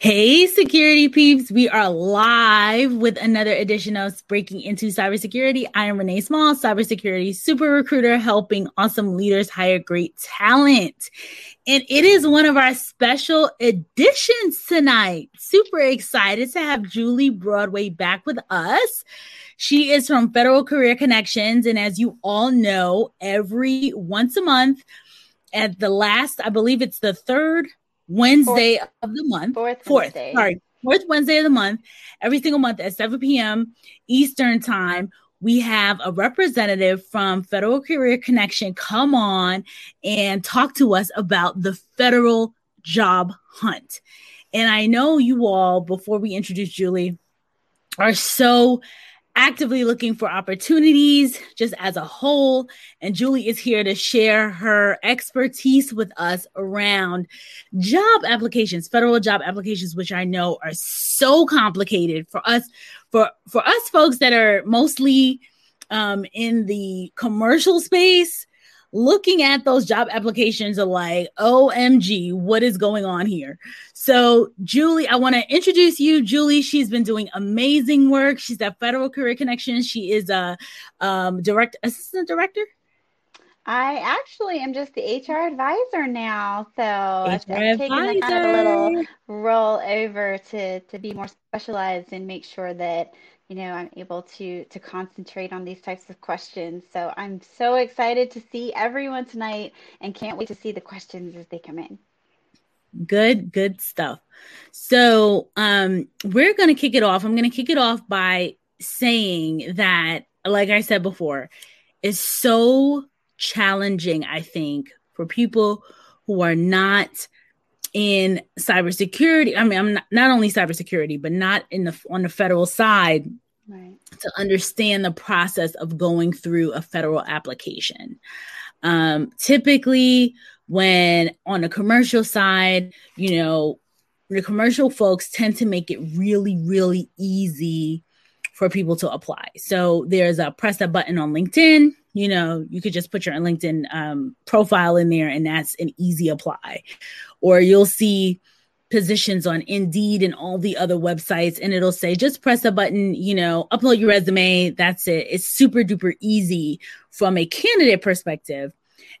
Hey, security peeps. We are live with another edition of Breaking Into Cybersecurity. I am Renee Small, cybersecurity super recruiter, helping awesome leaders hire great talent. And it is one of our special editions tonight. Super excited to have Julie Broadway back with us. She is from Federal Career Connections. And as you all know, every once a month, at the last, I believe it's the third Wednesday fourth, of the month. Fourth, fourth Wednesday. sorry, fourth Wednesday of the month, every single month at 7 p.m. Eastern time. We have a representative from Federal Career Connection come on and talk to us about the federal job hunt. And I know you all, before we introduce Julie, are so actively looking for opportunities just as a whole. And Julie is here to share her expertise with us around job applications, federal job applications, which I know are so complicated for us, for, for us folks that are mostly um, in the commercial space looking at those job applications are like, OMG, what is going on here? So, Julie, I want to introduce you. Julie, she's been doing amazing work. She's at Federal Career Connection. She is a um, direct assistant director. I actually am just the HR advisor now, so I've, taken kind of a little roll over to to be more specialized and make sure that you know i'm able to to concentrate on these types of questions. So i'm so excited to see everyone tonight and can't wait to see the questions as they come in. Good good stuff. So um we're to kick it off. I'm to kick it off by saying that like i said before is so challenging i think for people who are not in cybersecurity. I mean, I'm not, not only cybersecurity, but not in the on the federal side right. to understand the process of going through a federal application. Um, typically, when on the commercial side, you know, the commercial folks tend to make it really, really easy for people to apply. So there's a press a button on LinkedIn. You know, you could just put your LinkedIn um, profile in there, and that's an easy apply or you'll see positions on Indeed and all the other websites, and it'll say just press a button, you know, upload your resume. That's it. It's super duper easy from a candidate perspective.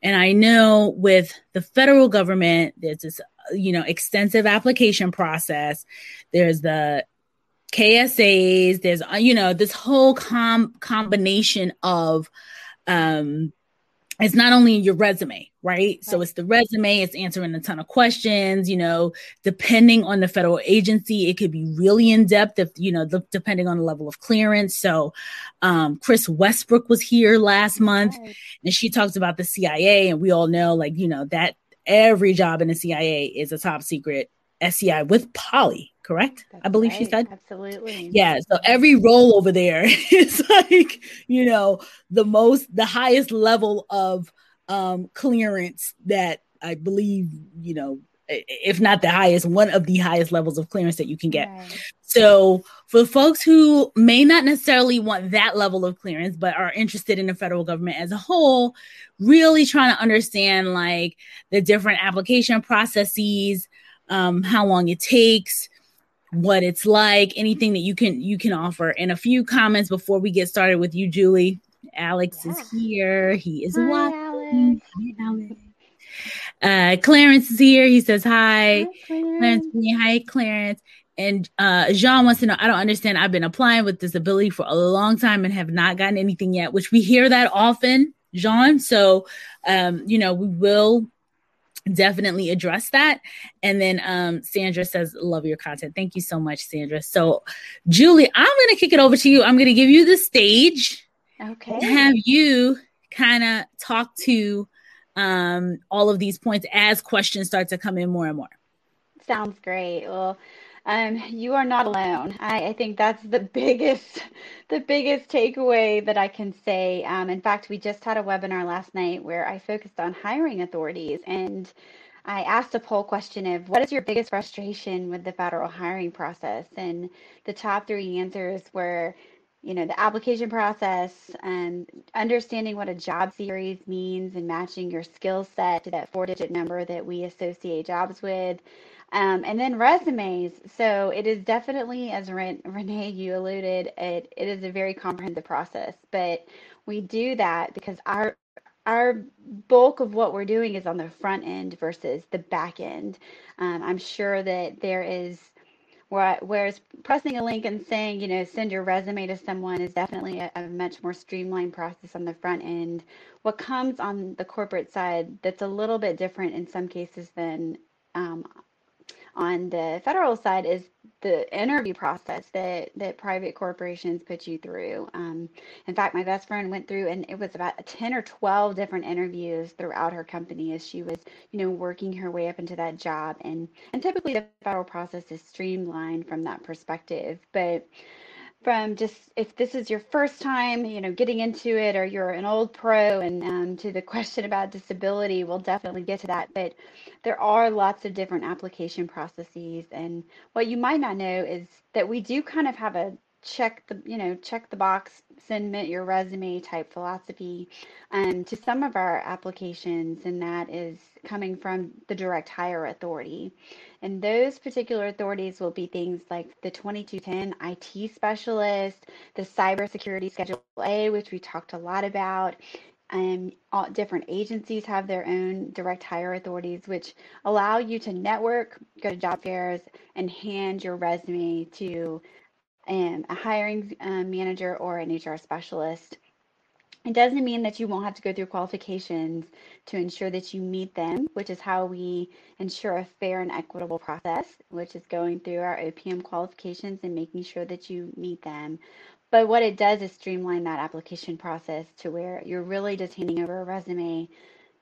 And I know with the federal government, there's this, you know, extensive application process. There's the KSAs. There's, you know, this whole com- combination of um, it's not only your resume, right? So it's the resume, it's answering a ton of questions, you know, depending on the federal agency, it could be really in depth if, you know, the, depending on the level of clearance. So um, Chris Westbrook was here last month right. and she talks about the CIA and we all know like, you know, that every job in the CIA is a top secret SCI with Poly, correct? That's I believe right. she said. Absolutely. Yeah. So every role over there is like, you know, the most, the highest level of um, clearance that I believe, you know, if not the highest, one of the highest levels of clearance that you can get. Right. So, for folks who may not necessarily want that level of clearance, but are interested in the federal government as a whole, really trying to understand like the different application processes, um, how long it takes, what it's like, anything that you can you can offer, and a few comments before we get started with you, Julie. Alex yeah. is here. He is hi, watching. Alex. Hi, Alex. Uh, Clarence is here. He says hi. Hi, Clarence. Clarence. Hi, Clarence. And uh, Jean wants to know. I don't understand. I've been applying with disability for a long time and have not gotten anything yet, which we hear that often, Jean. So, um, you know, we will definitely address that. And then um, Sandra says, Love your content. Thank you so much, Sandra. So, Julie, I'm going to kick it over to you. I'm going to give you the stage. Okay. Have you kind of talk to um, all of these points as questions start to come in more and more. Sounds great. Well, um, you are not alone. I, I, think that's the biggest, the biggest takeaway that I can say. Um, in fact, we just had a webinar last night where I focused on hiring authorities, and I asked a poll question of what is your biggest frustration with the federal hiring process, and the top three answers were you know the application process and understanding what a job series means and matching your skill set to that four digit number that we associate jobs with um, and then resumes. So it is definitely as renee you alluded it, it is a very comprehensive process. But we do that because our our bulk of what we're doing is on the front end versus the back end. Um, i'm sure that there is Whereas pressing a link and saying, you know, send your resume to someone is definitely a, a, much more streamlined process on the front end. What comes on the corporate side that's a little bit different in some cases than um, on the federal side is the interview process that that private corporations put you through. Um, in fact, my best friend went through, and it was about ten or twelve different interviews throughout her company as she was, you know, working her way up into that job. And and typically the federal process is streamlined from that perspective, but from just if this is your first time, you know, getting into it, or you're an old pro, and um, to the question about disability, we'll definitely get to that. But there are lots of different application processes, and what you might not know is that we do kind of have a check the you know check the box submit your resume type philosophy um, to some of our applications and that is coming from the direct hire authority and those particular authorities will be things like the 2210 IT specialist, the cybersecurity schedule A, which we talked a lot about. And all different agencies have their own direct hire authorities, which allow you to network, go to job fairs, and hand your resume to um, a hiring um, manager or an HR specialist. It doesn't mean that you won't have to go through qualifications to ensure that you meet them, which is how we ensure a fair and equitable process, which is going through our OPM qualifications and making sure that you meet them. But what it does is streamline that application process to where you're really just handing over a resume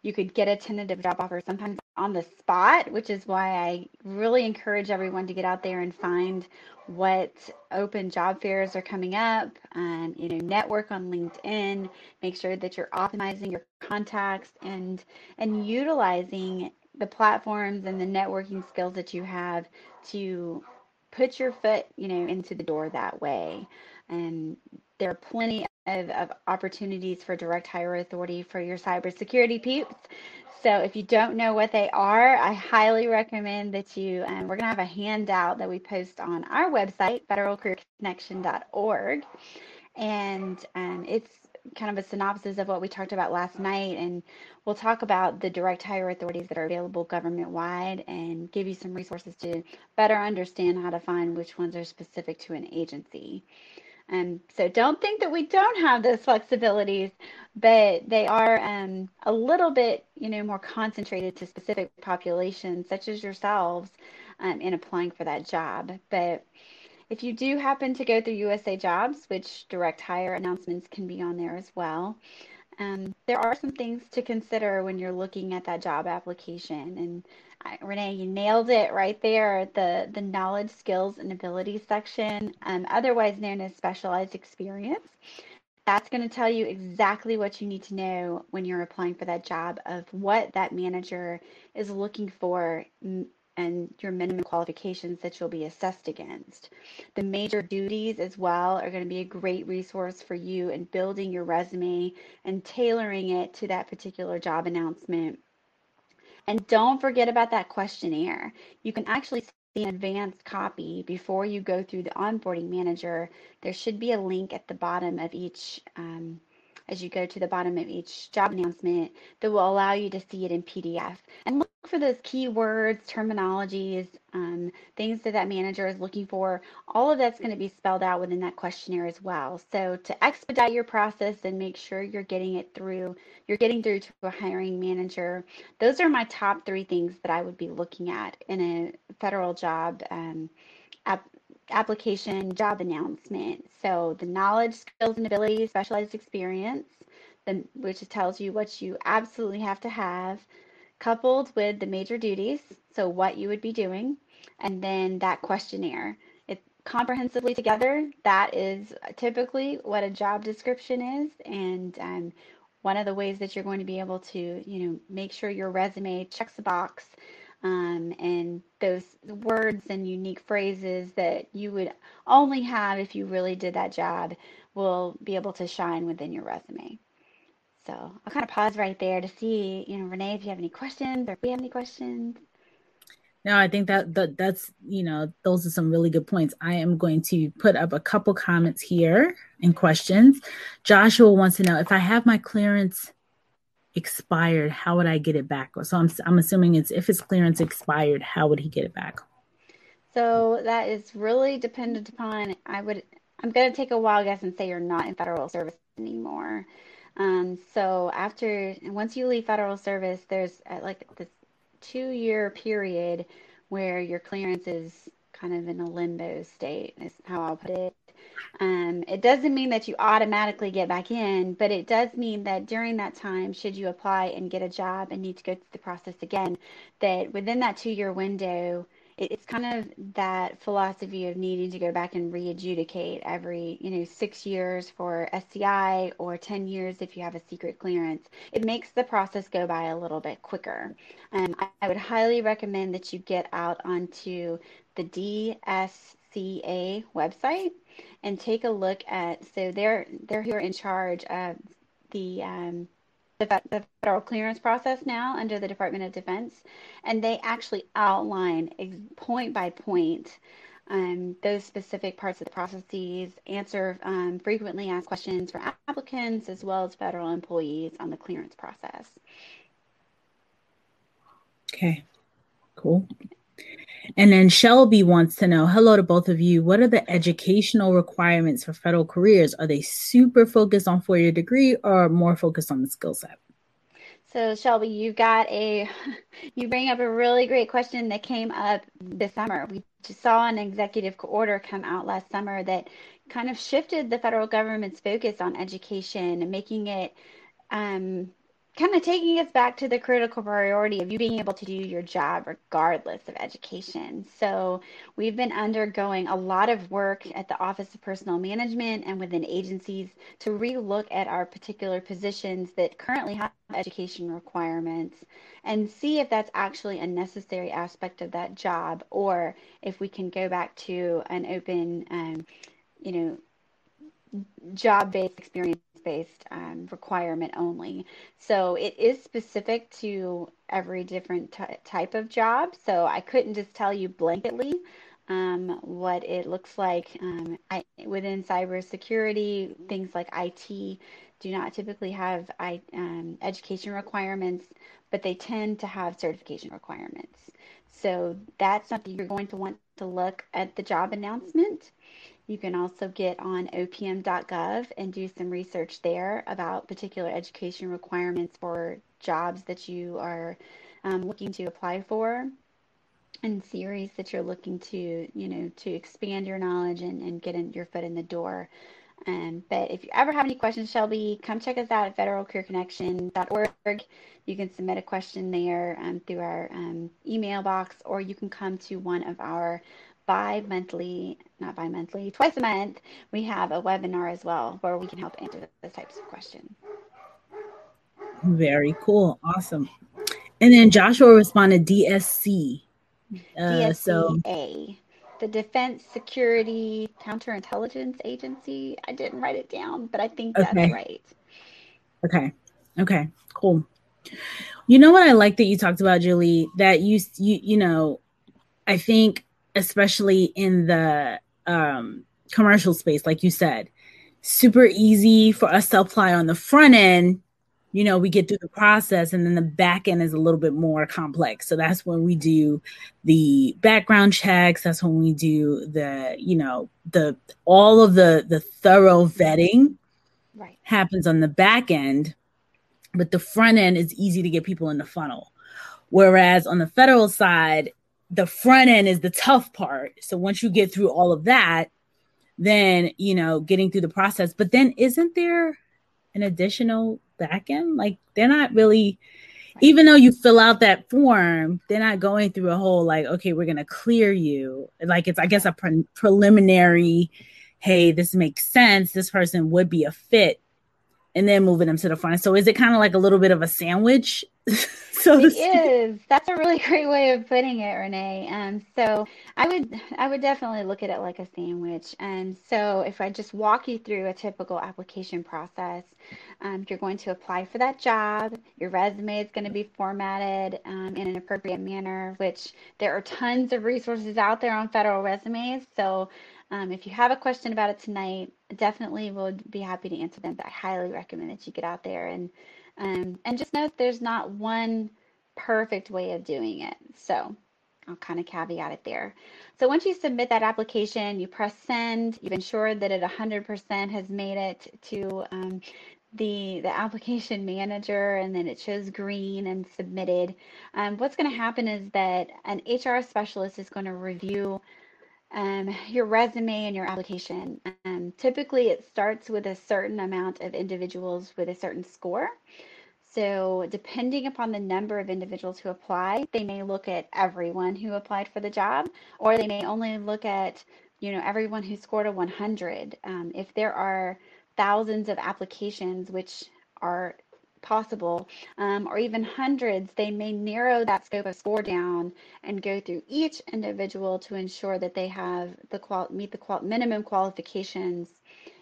you could get a tentative job offer sometimes on the spot, which is why I really encourage everyone to get out there and find what open job fairs are coming up and you know network on LinkedIn, make sure that you're optimizing your contacts and and utilizing the platforms and the networking skills that you have to put your foot, you know, into the door that way. And there are plenty of, of opportunities for direct hire authority for your cybersecurity peeps. So if you don't know what they are, I highly recommend that you, um, we're going to have a handout that we post on our website, federalcareerconnection.org. And um, it's kind of a synopsis of what we talked about last night. And we'll talk about the direct hire authorities that are available government wide and give you some resources to better understand how to find which ones are specific to an agency. Um, so don't think that we don't have those flexibilities, but they are um, a little bit, you know, more concentrated to specific populations, such as yourselves, um, in applying for that job. But if you do happen to go through USA Jobs, which direct hire announcements can be on there as well, um, there are some things to consider when you're looking at that job application. And Renee, you nailed it right there. The the knowledge, skills, and abilities section, um, otherwise known as specialized experience. That's going to tell you exactly what you need to know when you're applying for that job of what that manager is looking for and your minimum qualifications that you'll be assessed against. The major duties as well are going to be a great resource for you in building your resume and tailoring it to that particular job announcement and don't forget about that questionnaire. You can actually see an advanced copy before you go through the onboarding manager. There should be a link at the bottom of each um, as you go to the bottom of each job announcement that will allow you to see it in PDF. And look for those keywords, terminologies, um, things that that manager is looking for. All of that's going to be spelled out within that questionnaire as well. So to expedite your process and make sure you're getting it through, you're getting through to a hiring manager. Those are my top three things that I would be looking at in a federal job um, app, application job announcement. So the knowledge, skills, and abilities, specialized experience, the, which tells you what you absolutely have to have, coupled with the major duties, so what you would be doing, and then that questionnaire. It comprehensively together, that is typically what a job description is, and um, one of the ways that you're going to be able to, you know, make sure your resume checks the box um, and those words and unique phrases that you would only have if you really did that job will be able to shine within your resume. So I'll kind of pause right there to see, you know, Renee, if you have any questions or if we have any questions. No, I think that, that that's you know those are some really good points. I am going to put up a couple comments here and questions. Joshua wants to know if I have my clearance expired, how would I get it back? So I'm I'm assuming it's if his clearance expired, how would he get it back? So that is really dependent upon. I would I'm going to take a wild guess and say you're not in federal service anymore. Um, so after once you leave federal service, there's uh, like this two year period where your clearance is kind of in a limbo state, is how I'll put it. Um, it doesn't mean that you automatically get back in, but it does mean that during that time, should you apply and get a job and need to go through the process again, that within that two year window, it's kind of that philosophy of needing to go back and re-adjudicate every you know six years for SCI or 10 years if you have a secret clearance. It makes the process go by a little bit quicker. Um, I, I would highly recommend that you get out onto the DSCA website and take a look at so they're they're here in charge of the um, the, the federal clearance process now under the Department of Defense, and they actually outline point by point um, those specific parts of the processes, answer um, frequently asked questions for applicants as well as federal employees on the clearance process. Okay, cool. And then Shelby wants to know hello to both of you. What are the educational requirements for federal careers? Are they super focused on four year degree or more focused on the skill set? So Shelby, you got a you bring up a really great question that came up this summer. We saw an executive order come out last summer that kind of shifted the federal government's focus on education and making it um, kind of taking us back to the critical priority of you being able to do your job regardless of education. So, we've been undergoing a lot of work at the Office of Personnel Management and within agencies to relook at our particular positions that currently have education requirements and see if that's actually a necessary aspect of that job or if we can go back to an open, um, you know, job based experience based um, requirement only. So it is specific to every different t- type of job. So I couldn't just tell you blanketly um, what it looks like um, I, within cybersecurity. Things like IT do not typically have I, um, education requirements, but they tend to have certification requirements. So that's something you're going to want to look at the job announcement you can also get on opm.gov and do some research there about particular education requirements for jobs that you are um, looking to apply for and series that you're looking to, you know, to expand your knowledge and, and get in, your foot in the door. Um, but if you ever have any questions, Shelby, come check us out at federalcareerconnection.org. You can submit a question there um, through our um, email box, or you can come to one of our bi-monthly, not bi-monthly, twice a month, we have a webinar as well where we can help answer those types of questions. Very cool. Awesome. And then Joshua responded DSC. Uh, DSCA, so the Defense Security Counterintelligence Agency. I didn't write it down, but I think that's okay. right. Okay. Okay. Cool. You know what I like that you talked about, Julie, that you you you know, I think especially in the um, commercial space, like you said, super easy for us to apply on the front end you know, we get through the process and then the back end is a little bit more complex. So that's when we do the background checks. That's when we do the, you know, the all of the the thorough vetting right. happens on the back end, but the front end is easy to get people in the funnel. Whereas on the federal side, the front end is the tough part. So once you get through all of that, then you know, getting through the process. But then isn't there an additional backend. Like they're not really, even though you fill out that form, they're not going through a whole like, okay, we're gonna clear you. Like it's, I guess, a pre- preliminary. Hey, this makes sense. This person would be a fit, and then moving them to the front. So is it kind of like a little bit of a sandwich? so it is. That's a really great way of putting it, Renee. And um, so I would I would definitely look at it like a sandwich. And so if I just walk you through a typical application process, um, you're going to apply for that job. Your resume is going to be formatted um, in an appropriate manner, which there are tons of resources out there on federal resumes. So um, if you have a question about it tonight, definitely would be happy to answer them. But I highly recommend that you get out there and um, and just know there's not one perfect way of doing it. So I'll kind of caveat it there. So once you submit that application, you press send, you've ensured that it 100% has made it to um, the, the application manager and then it shows green and submitted. Um, what's going to happen is that an HR specialist is going to review um, your resume and your application. Um, typically, it starts with a certain amount of individuals with a certain score. So, depending upon the number of individuals who apply, they may look at everyone who applied for the job, or they may only look at you know everyone who scored a 100. Um, if there are thousands of applications, which are possible, um, or even hundreds, they may narrow that scope of score down and go through each individual to ensure that they have the qual meet the qual minimum qualifications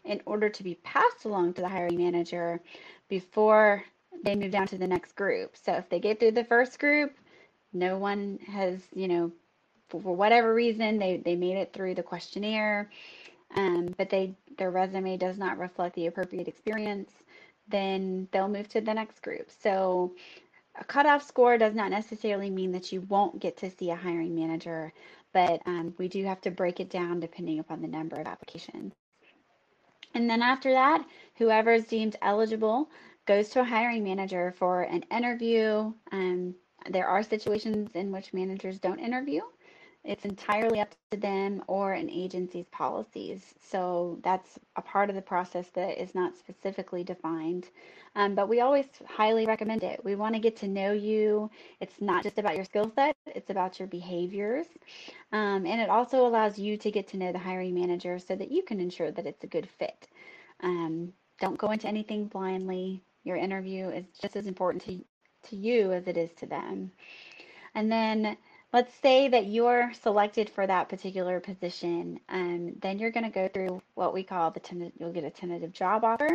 in order to be passed along to the hiring manager before they move down to the next group. So if they get through the first group, no one has, you know, for, for whatever reason, they, they made it through the questionnaire, um, but they their resume does not reflect the appropriate experience then they'll move to the next group. So a cutoff score does not necessarily mean that you won't get to see a hiring manager, but um, we do have to break it down depending upon the number of applications. And then after that, whoever is deemed eligible goes to a hiring manager for an interview. Um, there are situations in which managers don't interview. It's entirely up to them or an agency's policies. So that's a part of the process that is not specifically defined. Um, but we always highly recommend it. We want to get to know you. It's not just about your skill set, it's about your behaviors. Um, and it also allows you to get to know the hiring manager so that you can ensure that it's a good fit. Um, don't go into anything blindly. Your interview is just as important to, to you as it is to them. And then let's say that you're selected for that particular position, um, then you're going to go through what we call the tentative, you'll get a tentative job offer.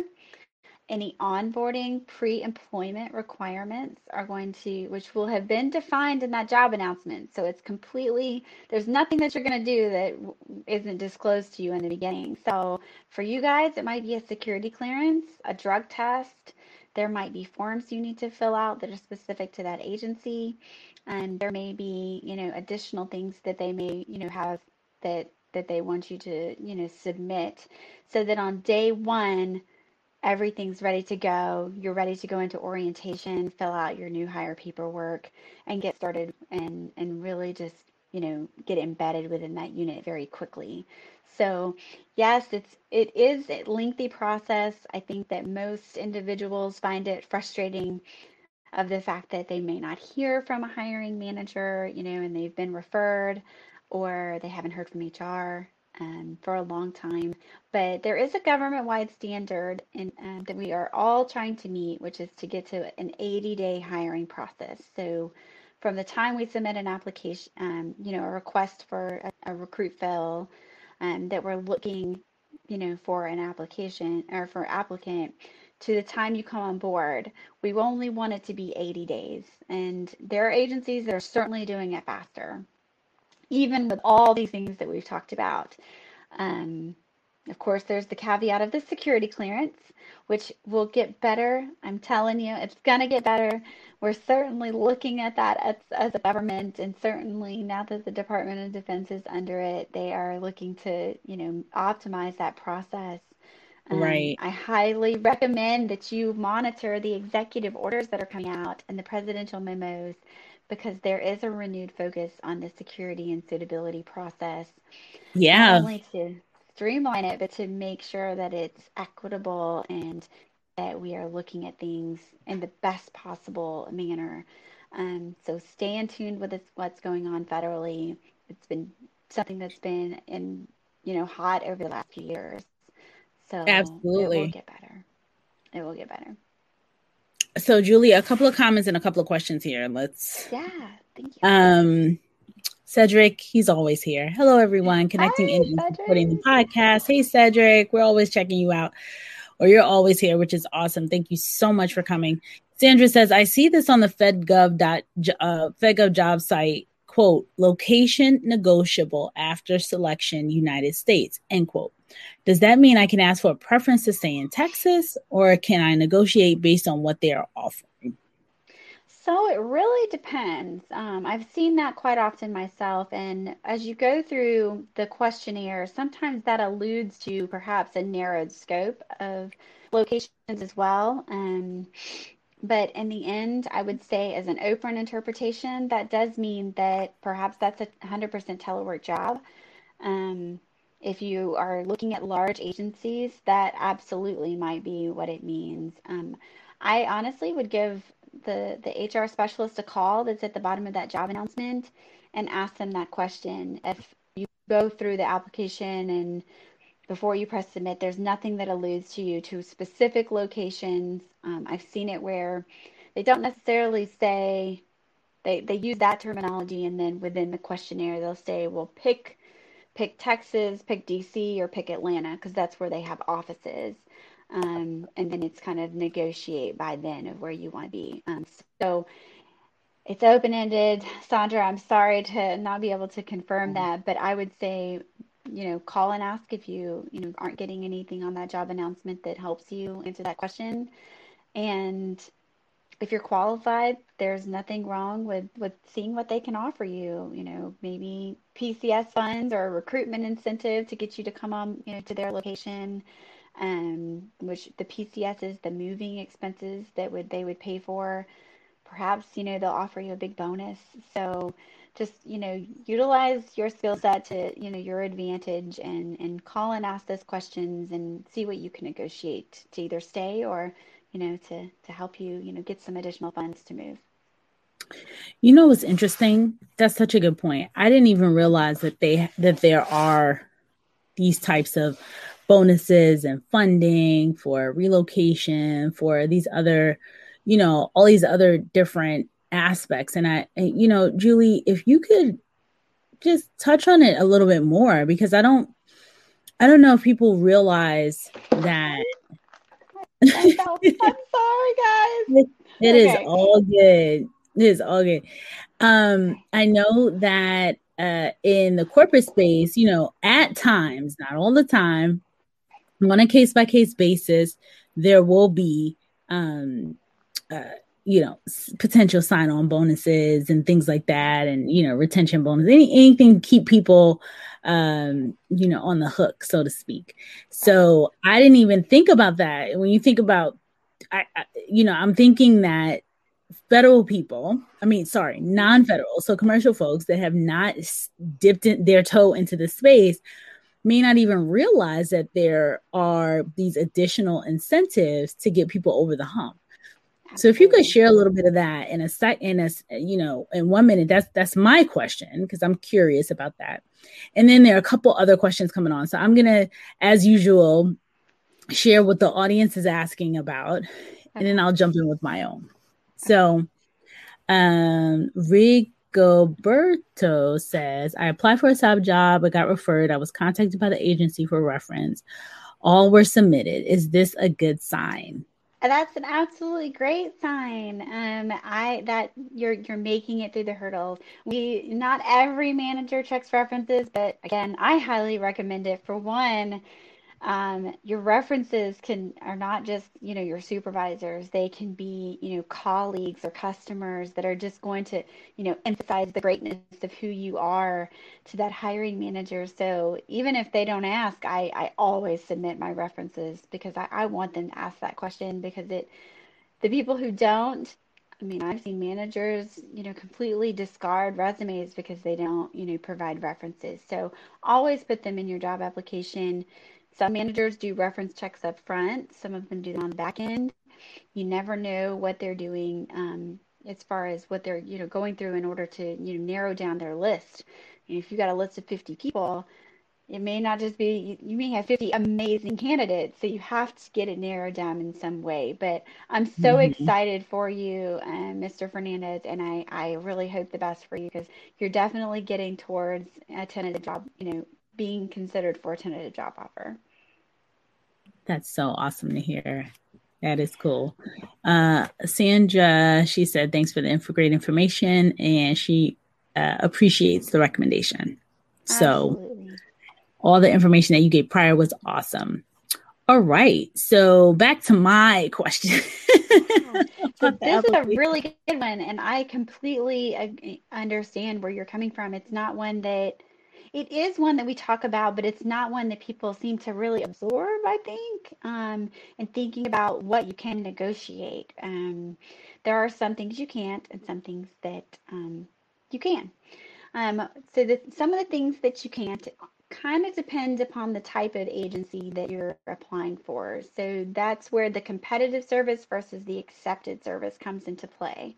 Any onboarding pre-employment requirements are going to, which will have been defined in that job announcement. So it's completely, there's nothing that you're going to do that isn't disclosed to you in the beginning. So for you guys, it might be a security clearance, a drug test. There might be forms you need to fill out that are specific to that agency and there may be you know additional things that they may you know have that that they want you to you know submit. So that on day one everything's ready to go. You're ready to go into orientation fill out your new hire paperwork and get started and and really just you know get embedded within that unit very quickly. So yes it's it is a lengthy process. I think that most individuals find it frustrating of the fact that they may not hear from a hiring manager, you know, and they've been referred or they haven't heard from HR um, for a long time. But there is a government wide standard in, um, that we are all trying to meet, which is to get to an 80 day hiring process. So from the time we submit an application, um, you know, a request for a, a recruit fill, um, that we're looking, you know, for an application or for applicant to the time you come on board, we only want it to be 80 days. And there are agencies that are certainly doing it faster, even with all these things that we've talked about. Um, of course, there's the caveat of the security clearance, which will get better. I'm telling you, it's going to get better. We're certainly looking at that as, as a government, and certainly now that the Department of Defense is under it, they are looking to, you know, optimize that process. Um, right. I highly recommend that you monitor the executive orders that are coming out and the presidential memos because there is a renewed focus on the security and suitability process. Yeah. Not only to streamline it, but to make sure that it's equitable and that we are looking at things in the best possible manner. Um, so stay in tune with what's going on federally. It's been something that's been in, you know, hot over the last few years. So absolutely, it will get better. It will get better. So, Julie, a couple of comments and a couple of questions here. Let's. Yeah, thank you. Um, Cedric, he's always here. Hello, everyone. Connecting Hi, in and supporting the podcast. Hey, Cedric, we're always checking you out, or you're always here, which is awesome. Thank you so much for coming. Sandra says, I see this on the FedGov dot uh, FedGov job site. Quote: Location negotiable after selection, United States. End quote. Does that mean I can ask for a preference to stay in Texas, or can I negotiate based on what they are offering? So it really depends. Um, I've seen that quite often myself. And as you go through the questionnaire, sometimes that alludes to perhaps a narrowed scope of locations as well. Um, but in the end, I would say, as an open interpretation, that does mean that perhaps that's a 100% telework job. Um, if you are looking at large agencies, that absolutely might be what it means. Um, I honestly would give the the HR specialist a call that's at the bottom of that job announcement and ask them that question. If you go through the application and before you press submit, there's nothing that alludes to you to specific locations. Um, I've seen it where they don't necessarily say they they use that terminology and then within the questionnaire they'll say, well, pick pick Texas, pick DC, or pick Atlanta because that's where they have offices. Um, and then it's kind of negotiate by then of where you want to be. Um, so it's open ended. Sandra, I'm sorry to not be able to confirm mm-hmm. that, but I would say, you know, call and ask if you, you know, aren't getting anything on that job announcement that helps you answer that question. And if you're qualified, there's nothing wrong with with seeing what they can offer you. You know, maybe PCS funds or a recruitment incentive to get you to come on, you know, to their location um, which the PCS is the moving expenses that would they would pay for. Perhaps you know they'll offer you a big bonus. So just you know utilize your skill set to you know your advantage and and call and ask those questions and see what you can negotiate to either stay or you know to to help you you know get some additional funds to move. You know what's interesting? That's such a good point. I didn't even realize that they that there are these types of bonuses and funding for relocation for these other you know all these other different aspects and i you know julie if you could just touch on it a little bit more because i don't i don't know if people realize that I'm sorry guys. It, it okay. is all good. It is all good. Um i know that uh in the corporate space you know at times not all the time on a case by case basis, there will be, um, uh, you know, potential sign on bonuses and things like that, and you know, retention bonus, any, anything keep people, um, you know, on the hook, so to speak. So I didn't even think about that. When you think about, I, I you know, I'm thinking that federal people, I mean, sorry, non federal, so commercial folks that have not dipped in their toe into the space may not even realize that there are these additional incentives to get people over the hump. So if you could share a little bit of that in a sec in a you know in one minute, that's that's my question because I'm curious about that. And then there are a couple other questions coming on. So I'm gonna, as usual, share what the audience is asking about, and then I'll jump in with my own. So um Rig Gilberto says, I applied for a sub job, but got referred. I was contacted by the agency for reference. All were submitted. Is this a good sign? That's an absolutely great sign. Um, I that you're you're making it through the hurdles. We not every manager checks references, but again, I highly recommend it. For one, um, your references can are not just you know your supervisors they can be you know colleagues or customers that are just going to you know emphasize the greatness of who you are to that hiring manager so even if they don't ask i i always submit my references because i, I want them to ask that question because it the people who don't I mean, I've seen managers, you know, completely discard resumes because they don't, you know, provide references. So always put them in your job application. Some managers do reference checks up front. Some of them do them on the back end. You never know what they're doing um, as far as what they're, you know, going through in order to, you know, narrow down their list. And if you got a list of 50 people, it may not just be you may have 50 amazing candidates so you have to get it narrowed down in some way but i'm so mm-hmm. excited for you uh, mr fernandez and i i really hope the best for you because you're definitely getting towards a tentative job you know being considered for a tentative job offer that's so awesome to hear that is cool. Uh, Sandra, she said, thanks for the info, great information. And she uh, appreciates the recommendation. So, all the information that you gave prior was awesome. All right. So back to my question. so this is a really good one. And I completely uh, understand where you're coming from. It's not one that, it is one that we talk about, but it's not one that people seem to really absorb, I think, um, and thinking about what you can negotiate. Um, there are some things you can't and some things that um, you can. Um, so that some of the things that you can't kind of depends upon the type of agency that you're applying for. So that's where the competitive service versus the excepted service comes into play.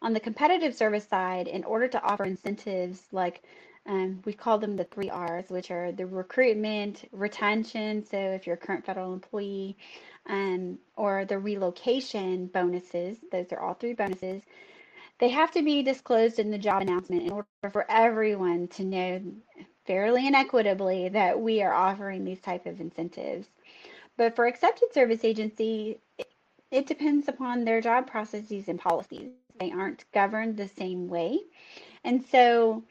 On the competitive service side, in order to offer incentives like um, we call them the three R's, which are the recruitment, retention. So if you're a current federal employee, um, or the relocation bonuses, those are all three bonuses. They have to be disclosed in the job announcement in order for everyone to know fairly and equitably that we are offering these type of incentives. But for excepted service agency, it, it depends upon their job processes and policies. They aren't governed the same way. And so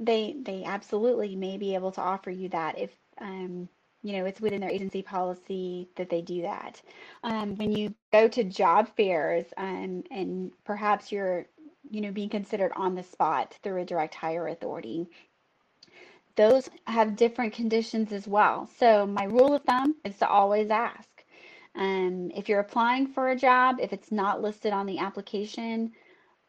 they they absolutely may be able to offer you that if um, you know it's within their agency policy that they do that. Um, when you go to job fairs um, and perhaps you're you know being considered on the spot through a direct hire authority those have different conditions as well. So my rule of thumb is to always ask. Um, if you're applying for a job, if it's not listed on the application,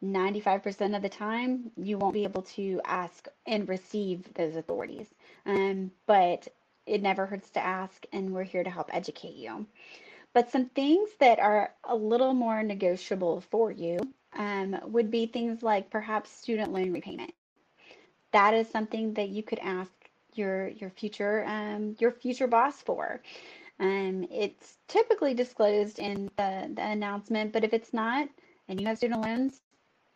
95% of the time, you won't be able to ask and receive those authorities. Um, but it never hurts to ask, and we're here to help educate you. But some things that are a little more negotiable for you um, would be things like perhaps student loan repayment that is something that you could ask your your future um, your future boss for. Um, it's typically disclosed in the, the announcement, but if it's not and you have student loans,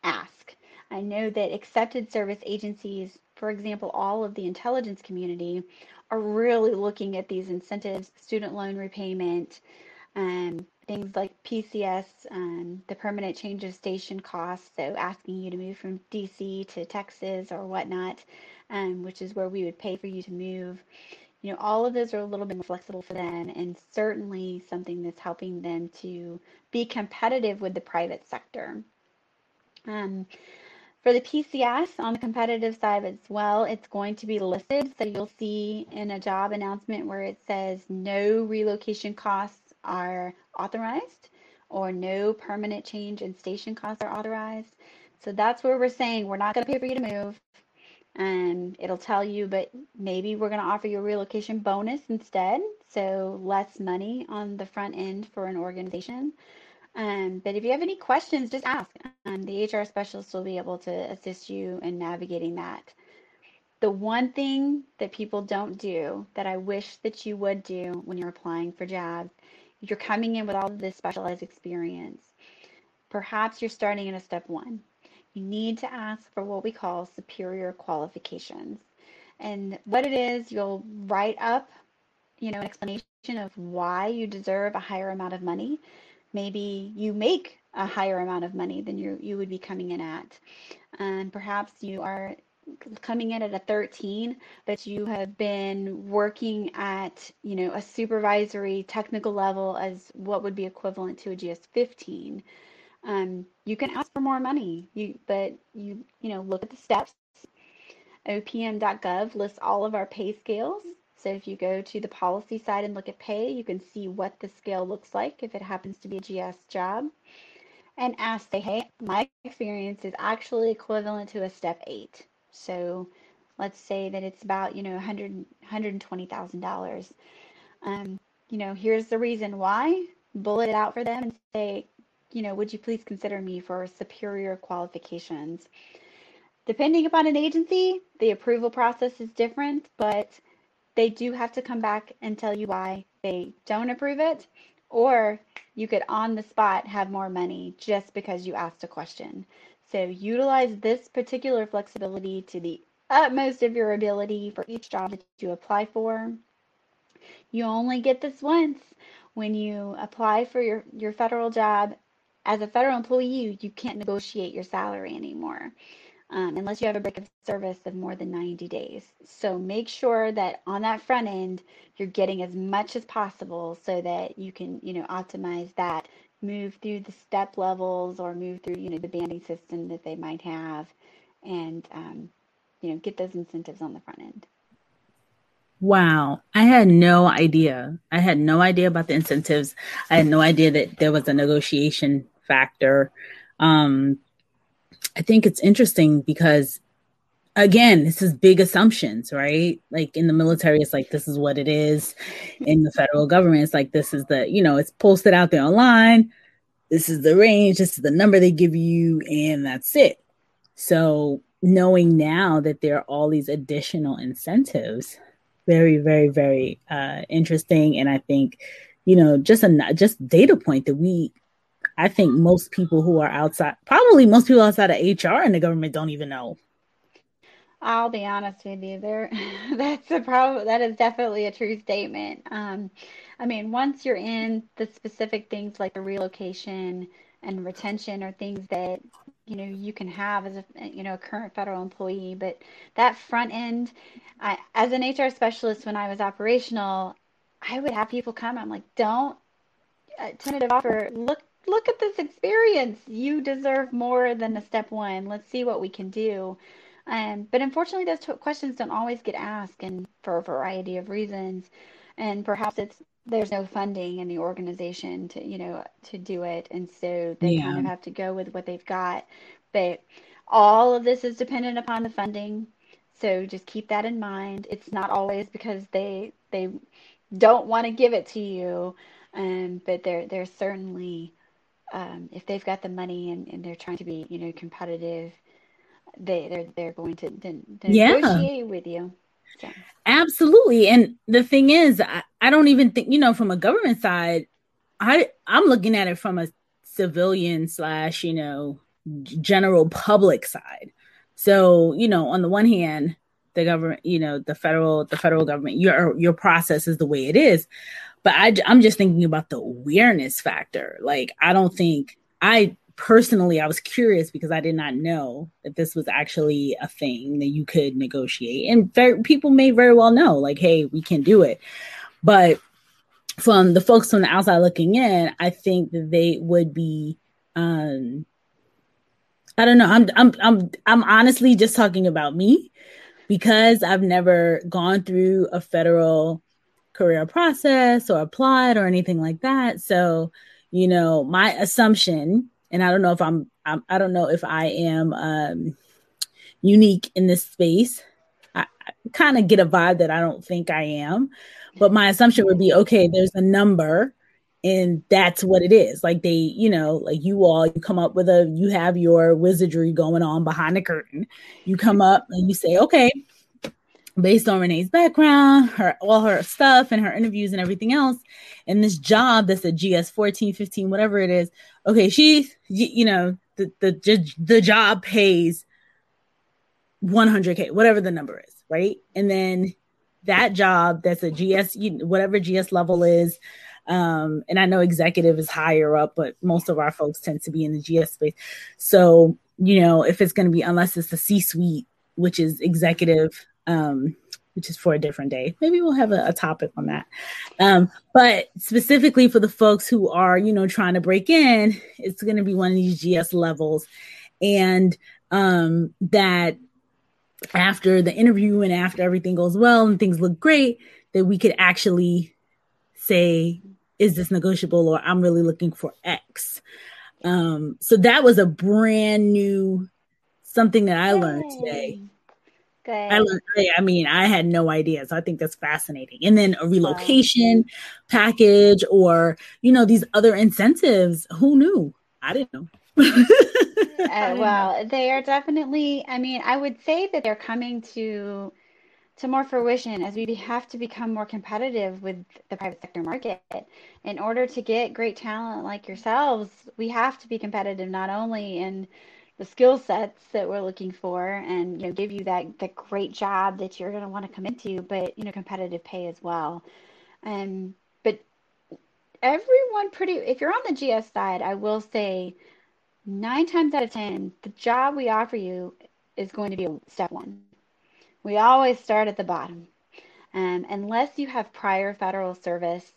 ask. I know that excepted service agencies, for example, all of the intelligence community, are really looking at these incentives, student loan repayment, um, things like PCS, um, the permanent change of station costs, so asking you to move from DC to Texas or whatnot, um, which is where we would pay for you to move. You know, all of those are a little bit more flexible for them and certainly something that's helping them to be competitive with the private sector. Um, for the PCS on the competitive side as well, it's going to be listed. So you'll see in a job announcement where it says no relocation costs are authorized or no permanent change in station costs are authorized. So that's where we're saying we're not going to pay for you to move. And it'll tell you, but maybe we're going to offer you a relocation bonus instead. So less money on the front end for an organization. Um, but if you have any questions, just ask. Um, the HR specialist will be able to assist you in navigating that. The one thing that people don't do that I wish that you would do when you're applying for jobs you're coming in with all of this specialized experience. Perhaps you're starting in a step one. You need to ask for what we call superior qualifications. And what it is, you'll write up, you know, an explanation of why you deserve a higher amount of money. Maybe you make a higher amount of money than you you would be coming in at. And perhaps you are coming in at a 13 but you have been working at you know a supervisory technical level as what would be equivalent to a gs 15 um, you can ask for more money you but you you know look at the steps. Opm.gov lists all of our pay scales so if you go to the policy side and look at pay you can see what the scale looks like if it happens to be a gs job and ask say hey my experience is actually equivalent to a step 8 so let's say that it's about, you know, 100, $120,000. Um, you know, here's the reason why. Bullet it out for them and say, you know, would you please consider me for superior qualifications? Depending upon an agency, the approval process is different, but they do have to come back and tell you why they don't approve it. Or you could on the spot have more money just because you asked a question. So utilize this particular flexibility to the utmost of your ability for each job that you apply for. You only get this once when you apply for your, your federal job. As a federal employee, you can't negotiate your salary anymore um, unless you have a break of service of more than 90 days. So make sure that on that front end, you're getting as much as possible so that you can, you know, optimize that move through the step levels or move through you know the banding system that they might have and um, you know get those incentives on the front end. Wow. I had no idea. I had no idea about the incentives. I had no idea that there was a negotiation factor. Um, i think it's interesting because again, this is big assumptions, right? Like in the military, it's like this is what it is. In the federal government, it's like this is the, you know, it's posted out there online. This is the range, this is the number they give you, and that's it. So knowing now that there are all these additional incentives, very, very, very uh, interesting. And I think, you know, just a just data point that we I think most people who are outside, probably most people outside of HR in the government don't even know I'll be honest with you, there that's a problem. That is definitely a true statement. Um, I mean, once you're in the specific things like the relocation and retention are things that you know you can have as a you know a current federal employee, but that front end, I, as an HR specialist when I was operational, I would have people come. I'm like, don't uh, tentative offer. Look look at this experience. You deserve more than a step one. Let's see what we can do. Um, but unfortunately, those t- questions don't always get asked, and for a variety of reasons. And perhaps it's there's no funding in the organization to you know to do it, and so they yeah. kind of have to go with what they've got. But all of this is dependent upon the funding, so just keep that in mind. It's not always because they they don't want to give it to you, um, but they're they're certainly um, if they've got the money and, and they're trying to be you know competitive they they're they're going to, to, to yeah. negotiate with you. So. Absolutely. And the thing is, I, I don't even think, you know, from a government side, I I'm looking at it from a civilian slash, you know, general public side. So, you know, on the one hand, the government, you know, the federal, the federal government, your your process is the way it is. But I, I'm just thinking about the awareness factor. Like, I don't think I personally, I was curious because I did not know that this was actually a thing that you could negotiate. And people may very well know, like, hey, we can do it. But from the folks from the outside looking in, I think that they would be um I don't know. I'm I'm I'm I'm honestly just talking about me because I've never gone through a federal career process or applied or anything like that. So, you know, my assumption and I don't know if I'm, I'm I don't know if I am um, unique in this space. I, I kind of get a vibe that I don't think I am, but my assumption would be okay. There's a number, and that's what it is. Like they, you know, like you all, you come up with a, you have your wizardry going on behind the curtain. You come up and you say, okay, based on Renee's background, her all her stuff and her interviews and everything else, and this job that's a GS 14, 15, whatever it is. Okay, she, you know, the the the job pays 100k, whatever the number is, right? And then that job that's a GS, whatever GS level is. Um, and I know executive is higher up, but most of our folks tend to be in the GS space. So, you know, if it's going to be, unless it's the C suite which is executive, um, which is for a different day. Maybe we'll have a, a topic on that. Um, but specifically for the folks who are, you know, trying to break in, it's going to be one of these GS levels, and um, that after the interview and after everything goes well and things look great, that we could actually say, is this negotiable or I'm really looking for X. Um, so that was a brand new something that I learned today. Good. I I mean, I had no idea. So I think that's fascinating. And then a relocation wow. package or, you know, these other incentives. Who knew? I didn't know. uh, well, they are definitely, I mean, I would say that they're coming to to more fruition as we have to become more competitive with the private sector market. In order to get great talent like yourselves, we have to be competitive not only in the skill sets that we're looking for and you know give you that that great job that you're going to want to come into, but you know competitive pay as well. Um, but everyone pretty if you're on the GS side, I will say nine times out of ten, the job we offer you is going to be step one we always start at the bottom. Um, unless you have prior federal service,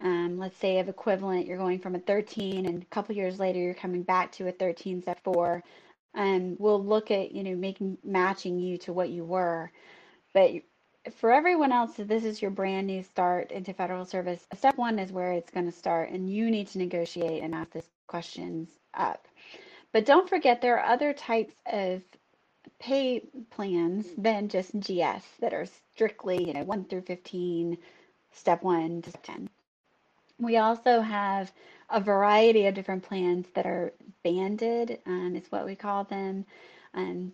um, let's say of equivalent, you're going from a 13 and a couple years later you're coming back to a 13 step four, and um, we'll look at, you know, making matching you to what you were. But for everyone else, if this is your brand new start into federal service, step one is where it's going to start, and you need to negotiate and ask these questions up. But don't forget, there are other types of pay plans than just GS that are strictly, you know, 1 through 15, step 1 to step 10. We also have a variety of different plans that are banded, um, is what we call them. Um,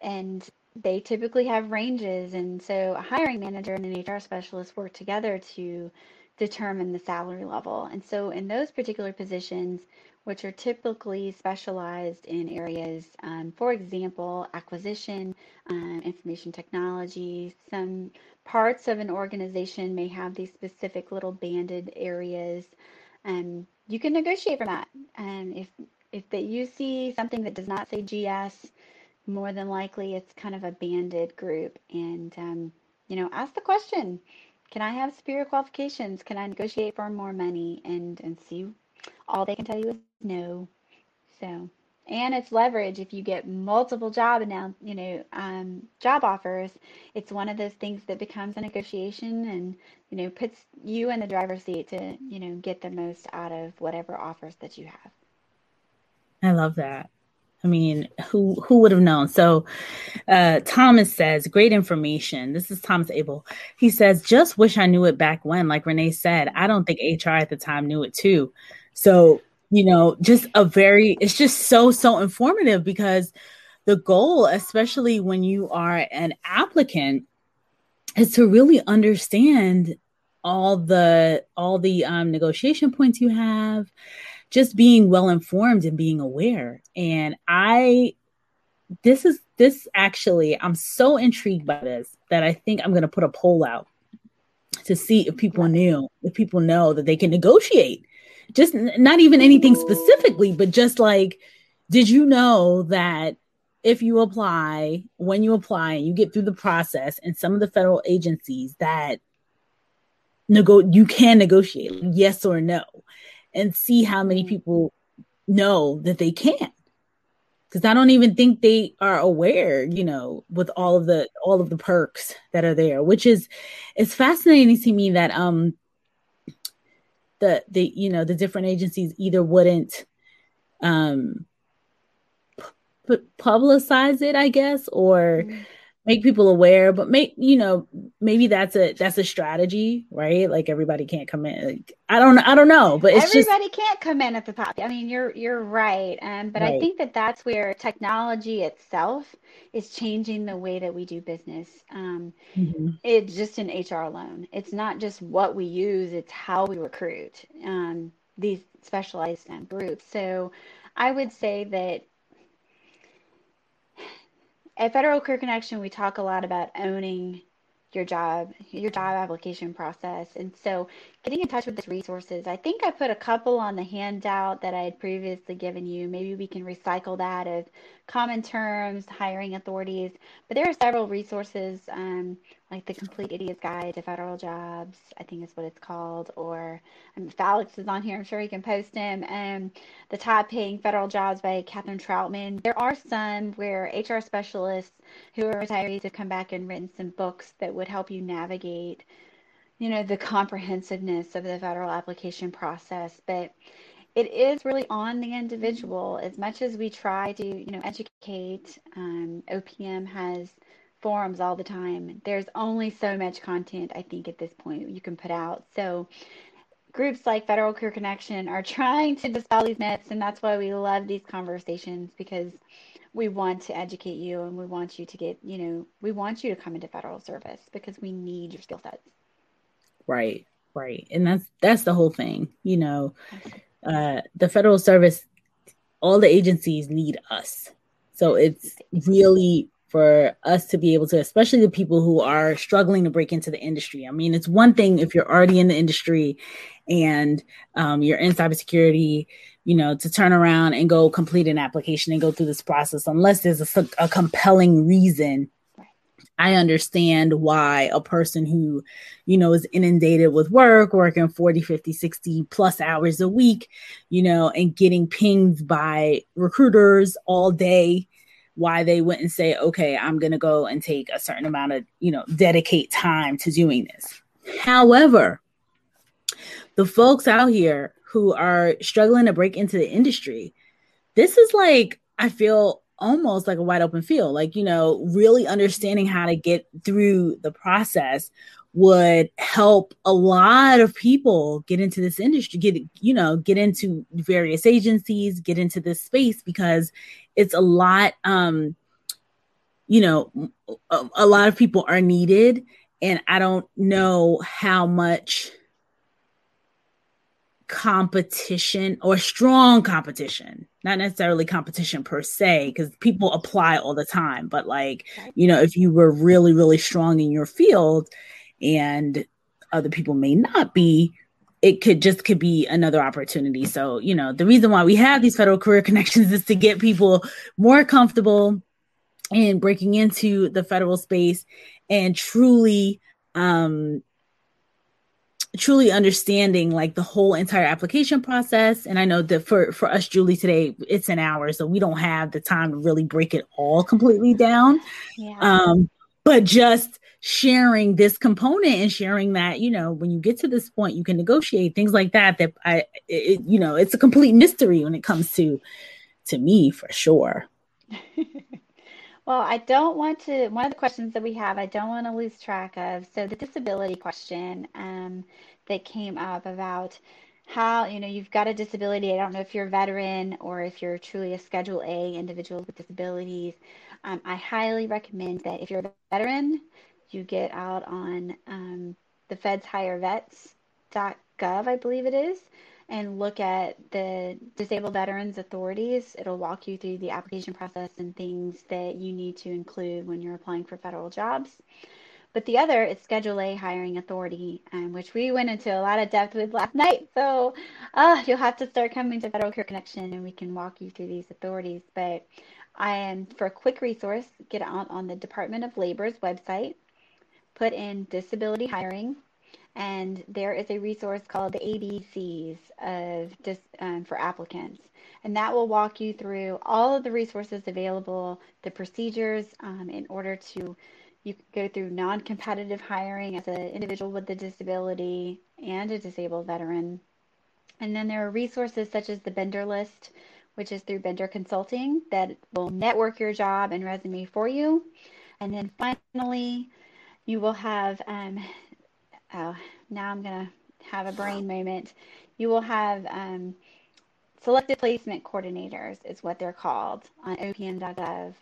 and they typically have ranges. And so a hiring manager and an HR specialist work together to determine the salary level. And so in those particular positions, which are typically specialized in areas, um, for example, acquisition, um, information technology. Some parts of an organization may have these specific little banded areas. Um, you can negotiate from that. And if if that you see something that does not say GS, more than likely it's kind of a banded group. And um, you know, ask the question: Can I have superior qualifications? Can I negotiate for more money? And and see all they can tell you is no. So, and it's leverage if you get multiple job now, you know, um, job offers. It's one of those things that becomes a negotiation and you know puts you in the driver's seat to you know get the most out of whatever offers that you have. I love that. I mean, who who would have known? So, uh, Thomas says, "Great information." This is Thomas Abel. He says, "Just wish I knew it back when." Like Renee said, I don't think HR at the time knew it too. So, you know, just a very, it's just so, so informative because the goal, especially when you are an applicant, is to really understand all the all the um, negotiation points you have just being well informed and being aware. And i this is this actually i'm so intrigued by this that i think i'm going to put a poll out to see if people knew if people know that they can negotiate just not even anything specifically, but just like, did you know that if you apply, when you apply and you get through the process and some of the federal agencies that nego you can negotiate yes or no and see how many mm. people know that they can because i don't even think they are aware you know with all of the all of the perks that are there which is it's fascinating to me that um the the you know the different agencies either wouldn't um p- publicize it i guess or mm-hmm. Make people aware but make you know maybe that's a that's a strategy right like everybody can't come in like, i don't i don't know but it's everybody just... can't come in at the top i mean you're you're right um but right. i think that that's where technology itself is changing the way that we do business. Um, mm-hmm. It's just in HR alone. It's not just what we use; it's how we recruit um, these specialized um, groups. So, I would say that at Federal Career Connection, we talk a lot about owning your job, your job application process. And so getting in touch with the resources. I think I put a couple on the handout that I had previously given you. Maybe we can recycle that as common terms, hiring authorities. But there are several resources, um, like the Complete Idiot's Guide to Federal Jobs, I think is what it's called. Or um, if Alex is on here, I'm sure he can post him. Um, the Top Paying Federal Jobs by Kathryn Troutman. There are some where HR specialists who are retirees have come back and written some books that would help you navigate you know, the comprehensiveness of the federal application process, but it is really on the individual as much as we try to, you know, educate. Um, OPM has forums all the time. There's only so much content, I think, at this point you can put out. So groups like Federal Career Connection are trying to dispel these myths, and that's why we love these conversations because we want to educate you and we want you to get, you know, we want you to come into federal service because we need your skill sets. Right, right. And that's that's the whole thing. You know, uh the federal service, all the agencies need us. So it's really for us to be able to, especially the people who are struggling to break into the industry. I mean, it's one thing if you're already in the industry and um, you're in cybersecurity, you know, to turn around and go complete an application and go through this process, unless there's a, a compelling reason I understand why a person who, you know, is inundated with work, working 40, 50, 60 plus hours a week, you know, and getting pinged by recruiters all day, why they wouldn't say, okay, I'm going to go and take a certain amount of, you know, dedicate time to doing this. However, the folks out here who are struggling to break into the industry, this is like, I feel almost like a wide open field. Like, you know, really understanding how to get through the process would help a lot of people get into this industry, get, you know, get into various agencies, get into this space because it's a lot, um, you know, a, a lot of people are needed. And I don't know how much competition or strong competition not necessarily competition per se because people apply all the time but like you know if you were really really strong in your field and other people may not be it could just could be another opportunity. So you know the reason why we have these federal career connections is to get people more comfortable in breaking into the federal space and truly um truly understanding like the whole entire application process. And i know that for for us julie today it's an hour so we don't have the time to really break it all completely down. Yeah. um but just sharing this component and sharing that you know when you get to this point you can negotiate things like that that i it, you know it's a complete mystery when it comes to to me for sure Well, I don't want to, one of the questions that we have, I don't want to lose track of. So, the disability question um, that came up about how, you know, you've got a disability. I don't know if you're a veteran or if you're truly a Schedule A individual with disabilities. Um, I highly recommend that if you're a veteran, you get out on um, the Feds Hire Vets.gov, I believe it is and look at the Disabled Veterans Authorities. It'll walk you through the application process and things that you need to include when you're applying for federal jobs. But the other is Schedule A Hiring Authority, um, which we went into a lot of depth with last night. So uh, you'll have to start coming to Federal Career Connection and we can walk you through these authorities. But I am, for a quick resource, get out on the Department of Labor's website, put in disability hiring, and there is a resource called the ABCs of dis, um, for applicants. And that will walk you through all of the resources available, the procedures um, in order to you can go through non-competitive hiring as an individual with a disability and a disabled veteran. And then there are resources such as the Bender list, which is through Bender Consulting that will network your job and resume for you. And then finally, you will have um, oh, now I'm going to have a brain moment. You will have um, selective placement coordinators, is what they're called on opm.gov.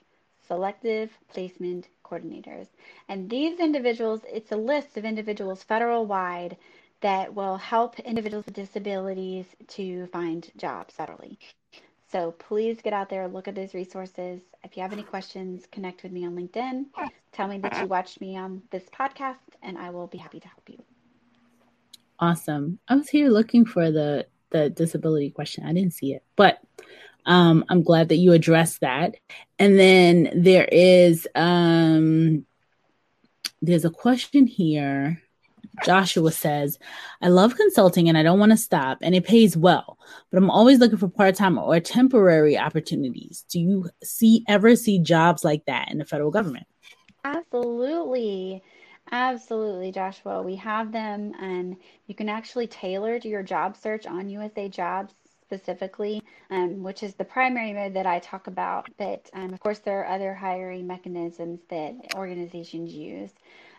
Selective placement coordinators. And these individuals, it's a list of individuals federal wide that will help individuals with disabilities to find jobs federally. So please get out there, look at those resources. If you have any questions, connect with me on LinkedIn. Tell me that you watched me on this podcast, and I will be happy to help you. Awesome. I was here looking for the the disability question. I didn't see it, but um, I'm glad that you addressed that. And then there is um, there's a question here. Joshua says, I love consulting and I don't want to stop, and it pays well, but I'm always looking for part time or temporary opportunities. Do you see ever see jobs like that in the federal government? Absolutely. Absolutely, Joshua. We have them, and you can actually tailor to your job search on USA Jobs specifically, um, which is the primary mode that I talk about. But um, of course, there are other hiring mechanisms that organizations use.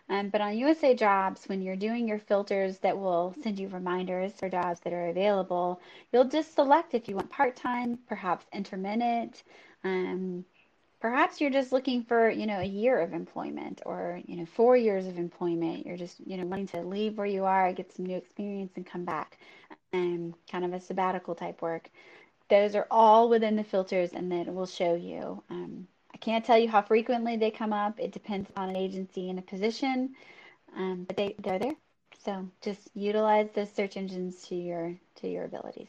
Um, but on USA Jobs, when you're doing your filters that will send you reminders for jobs that are available, you'll just select if you want part time, perhaps intermittent. Um, perhaps you're just looking for you know a year of employment or you know four years of employment. You're just you know wanting to leave where you are get some new experience and come back. And kind of a sabbatical type work. Those are all within the filters and then it will show you um, i can't tell you how frequently they come up it depends on an agency and a position um, but they, they're there so just utilize those search engines to your to your abilities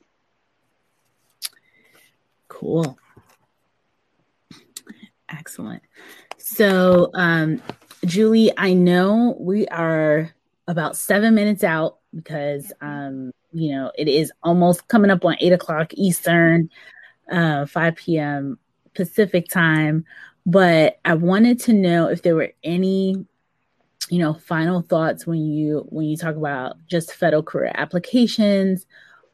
cool Excellent. So, um, Julie, I know we are about seven minutes out because, um, you know, it is almost coming up on eight o'clock Eastern, uh, 5 p.m. Pacific time. But I wanted to know if there were any, you know, final thoughts when you when you talk about just federal career applications,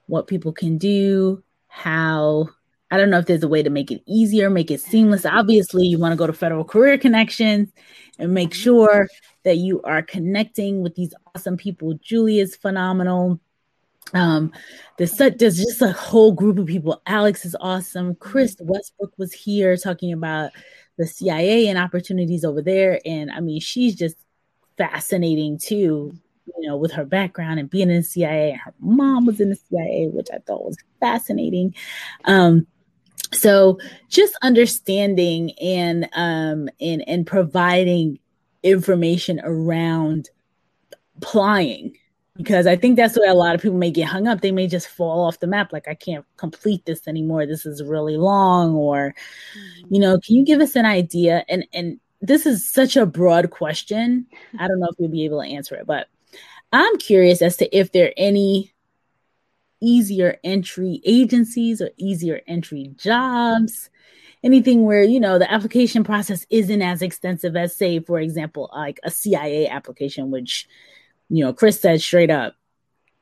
what people can do, how I don't know if there's a way to make it easier, make it seamless. Obviously, you want to go to Federal Career Connections and make mm-hmm. sure that you are connecting with these awesome people. Julie is phenomenal. Um, there's such, there's just a whole group of people. Alex is awesome. Chris Westbrook was here talking about the CIA and opportunities over there, and I mean, she's just fascinating too. You know, with her background and being in the CIA, her mom was in the CIA, which I thought was fascinating. Um, so just understanding and um and and providing information around applying because I think that's where a lot of people may get hung up. They may just fall off the map, like I can't complete this anymore. This is really long, or mm-hmm. you know, can you give us an idea? And and this is such a broad question. I don't know if you'll be able to answer it, but I'm curious as to if there are any easier entry agencies or easier entry jobs anything where you know the application process isn't as extensive as say for example like a cia application which you know chris said straight up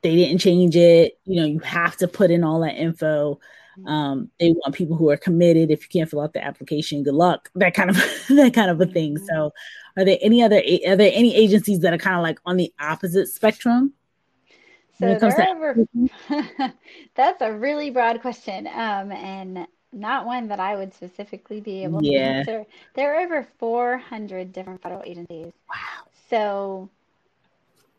they didn't change it. You know you have to put in all that info. Um, they want people who are committed. If you can't fill out the application good luck. That kind of that kind of a thing. Mm-hmm. so are there any other are there any agencies that are kind of like on the opposite spectrum? So there over, that's a really broad question, um, and not one that I would specifically be able to answer. There are over 400 different federal agencies. Wow. So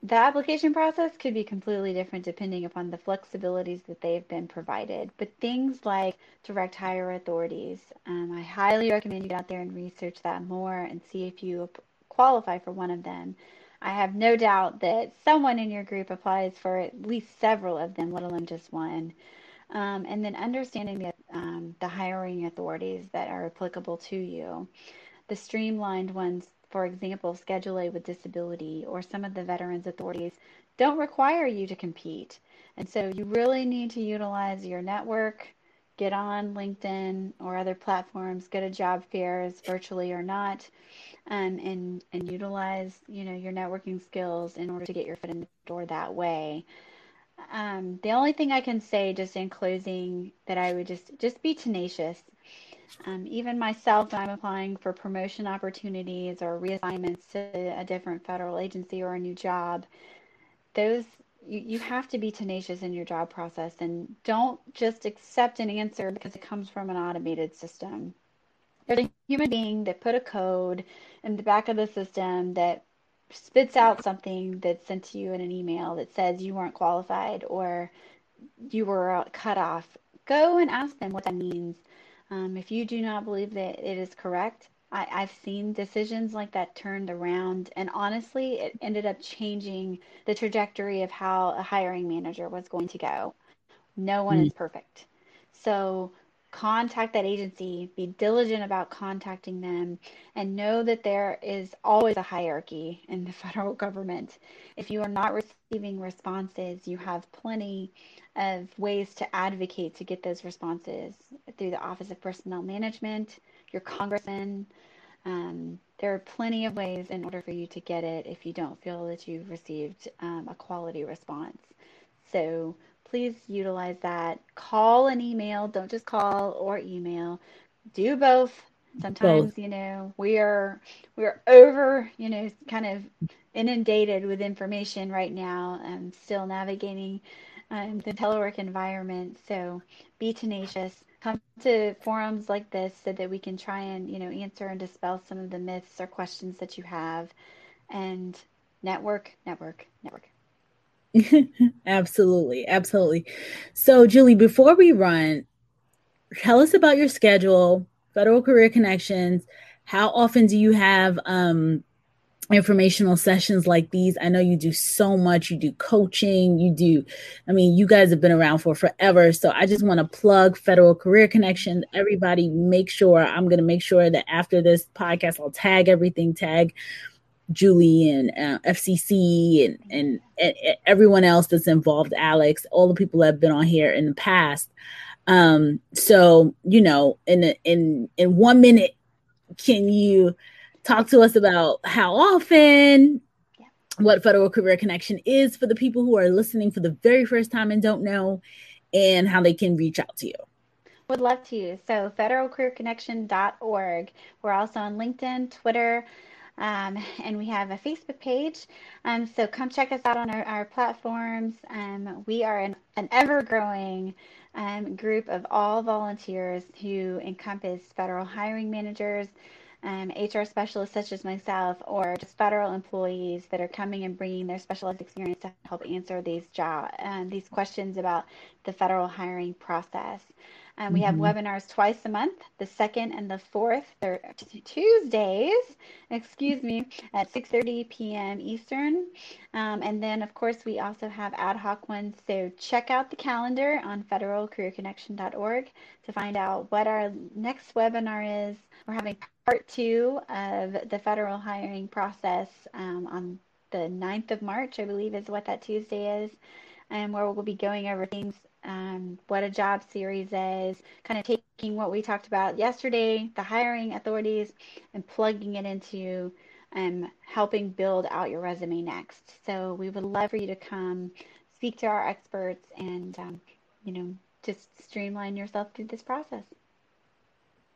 the application process could be completely different depending upon the flexibilities that they've been provided. But things like direct hire authorities, um, I highly recommend you get out there and research that more and see if you qualify for one of them. I have no doubt that someone in your group applies for at least several of them, let alone just one. Um, and then understanding the, um, the hiring authorities that are applicable to you. The streamlined ones, for example, Schedule A with disability or some of the veterans authorities don't require you to compete. And so you really need to utilize your network, get on LinkedIn or other platforms, go to job fairs, virtually or not, um, and and utilize you know your networking skills in order to get your foot in the door that way. Um, the only thing I can say, just in closing, that I would just just be tenacious. Um, even myself, I'm applying for promotion opportunities or reassignments to a different federal agency or a new job. Those you, you have to be tenacious in your job process and don't just accept an answer because it comes from an automated system. There's a human being that put a code in the back of the system that spits out something that's sent to you in an email that says you weren't qualified or you were cut off. Go and ask them what that means. Um, if you do not believe that it is correct, I, I've seen decisions like that turned around, and honestly, it ended up changing the trajectory of how a hiring manager was going to go. No one mm. is perfect. So contact that agency, be diligent about contacting them, and know that there is always a hierarchy in the federal government. If you are not receiving responses, you have plenty of ways to advocate to get those responses through the Office of Personnel Management, your congressman. Um, there are plenty of ways in order for you to get it if you don't feel that you've received um, a quality response. So please utilize that. Call and email. Don't just call or email. Do both. Sometimes, both. you know, we are we're over, you know, kind of inundated with information right now. I'm still navigating um, the telework environment. So be tenacious come to forums like this so that we can try and you know answer and dispel some of the myths or questions that you have and network network network absolutely absolutely so julie before we run tell us about your schedule federal career connections how often do you have um informational sessions like these. I know you do so much. You do coaching, you do, I mean, you guys have been around for forever. So I just want to plug Federal Career Connections. Everybody, make sure I'm going to make sure that after this podcast, I'll tag everything, tag Julie and uh, FCC and, and, and everyone else that's involved, Alex, all the people that have been on here in the past. Um, so you know, in in in one minute, can you talk to us about how often, yeah. what Federal Career Connection is for the people who are listening for the very first time and don't know, and how they can reach out to you. Would love to. So, federalcareerconnection.org. We're also on LinkedIn, Twitter, um, and we have a Facebook page. Um, so come check us out on our, our platforms. Um, we are an, an ever growing um, group of all volunteers who encompass federal hiring managers, um, HR specialists such as myself or just federal employees that are coming and bringing their specialized experience to help answer these job um, these questions about the federal hiring process. Um, we mm-hmm. have webinars twice a month, the second and the fourth they're Tuesdays, excuse me, at 6:30 p.m. Eastern. Um, and then, of course, we also have ad hoc ones. So check out the calendar on federalcareerconnection.org to find out what our next webinar is. We're having part two of the federal hiring process um, on the 9th of March, I believe, is what that Tuesday is, and where we'll be going over things um, what a job series is, kind of taking what we talked about yesterday, the hiring authorities, and plugging it into um, helping build out your resume next. So we would love for you to come speak to our experts and, um, you know, just streamline yourself through this process.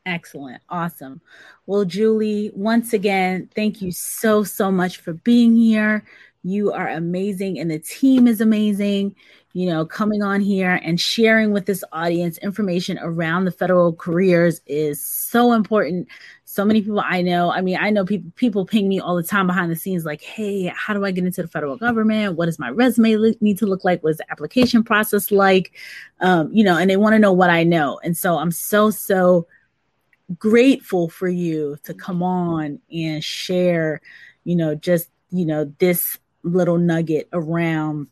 Excellent. Awesome. Well, Julie, once again, thank you so, so much for being here. You are amazing, and the team is amazing you know, coming on here and sharing with this audience information around the federal careers is so important. So many people I know, I mean, I know people people ping me all the time behind the scenes like, "Hey, how do I get into the federal government? What does my resume need to look like? What's the application process like?" Um, you know, and they want to know what I know. And so I'm so so grateful for you to come on and share, you know, just, you know, this little nugget around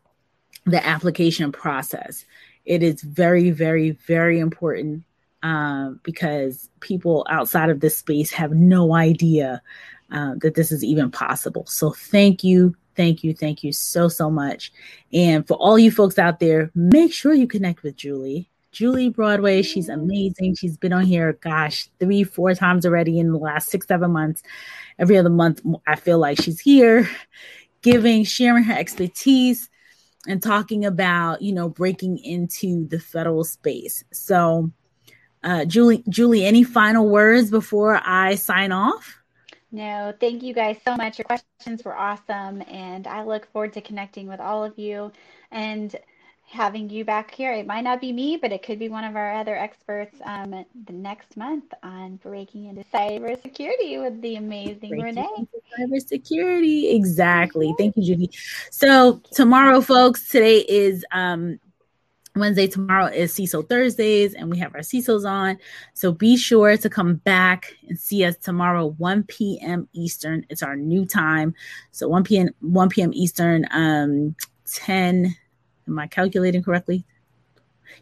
the application process. It is very, very, very important uh, because people outside of this space have no idea uh, that this is even possible. So, thank you, thank you, thank you so, so much. And for all you folks out there, make sure you connect with Julie. Julie Broadway, she's amazing. She's been on here, gosh, three, four times already in the last six, seven months. Every other month, I feel like she's here giving, sharing her expertise and talking about you know breaking into the federal space. So uh, julie julie any final words before i sign off? No thank you guys so much. Your questions were awesome and i look forward to connecting with all of you. And having you back here. It might not be me, but it could be one of our other experts um, the next month on breaking into cybersecurity with the amazing breaking Renee. Cybersecurity, exactly. Thank you, Judy. So tomorrow, folks, today is um, Wednesday tomorrow is CISO Thursdays, and we have our CISOs on. So be sure to come back and see us tomorrow, 1 p.m. Eastern. It's our new time. So 1 p.m. 1 p.m. Eastern, um, 10. Am I calculating correctly?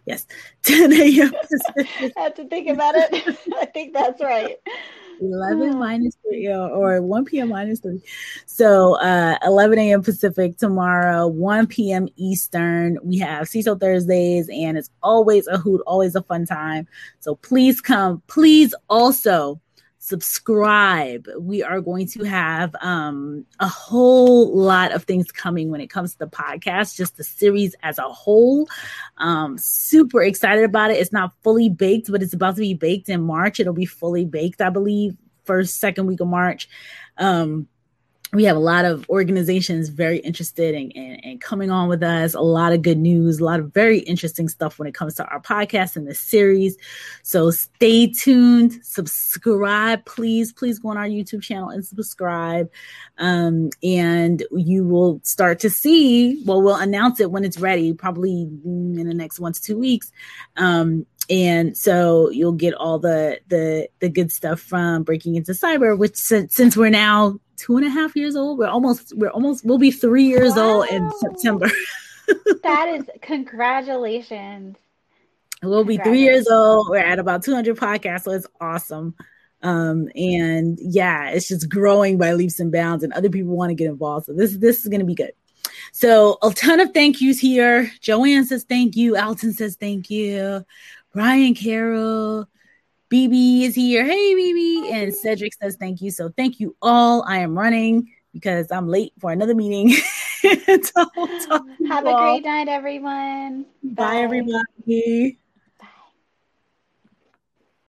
Yes, 10 a.m. I have to think about it. I think that's right. 11 minus 3 or 1 p.m. minus 3. So uh, 11 a.m. Pacific tomorrow, 1 p.m. Eastern. We have CISO Thursdays, and it's always a hoot, always a fun time. So please come. Please also subscribe. We are going to have um, a whole lot of things coming when it comes to the podcast, just the series as a whole. Um, super excited about it. It's not fully baked, but it's about to be baked in March. It'll be fully baked, I believe, first, second week of March. Um, we have a lot of organizations very interested in, in, in, coming on with us a lot of good news a lot of very interesting stuff when it comes to our podcast and this series. So stay tuned subscribe please please go on our youtube channel and subscribe. Um, and you will start to see well we'll announce it when it's ready probably in the next one to two weeks. Um, and so you'll get all the the the good stuff from breaking into cyber which since, since we're now two and a half years old. We're almost we're almost we'll be three years wow. old in September. that is congratulations. We'll be three years old. We're at about 200 podcasts, so it's awesome. Um, and yeah, it's just growing by leaps and bounds, and other people want to get involved. So this this is going to be good. So a ton of thank yous here. Joanne says thank you. Alton says thank you. Brian Carroll, BB is here. Hey, BB. And Cedric says thank you. So thank you all. I am running because I'm late for another meeting. Have a all. great night, everyone. Bye, Bye everybody.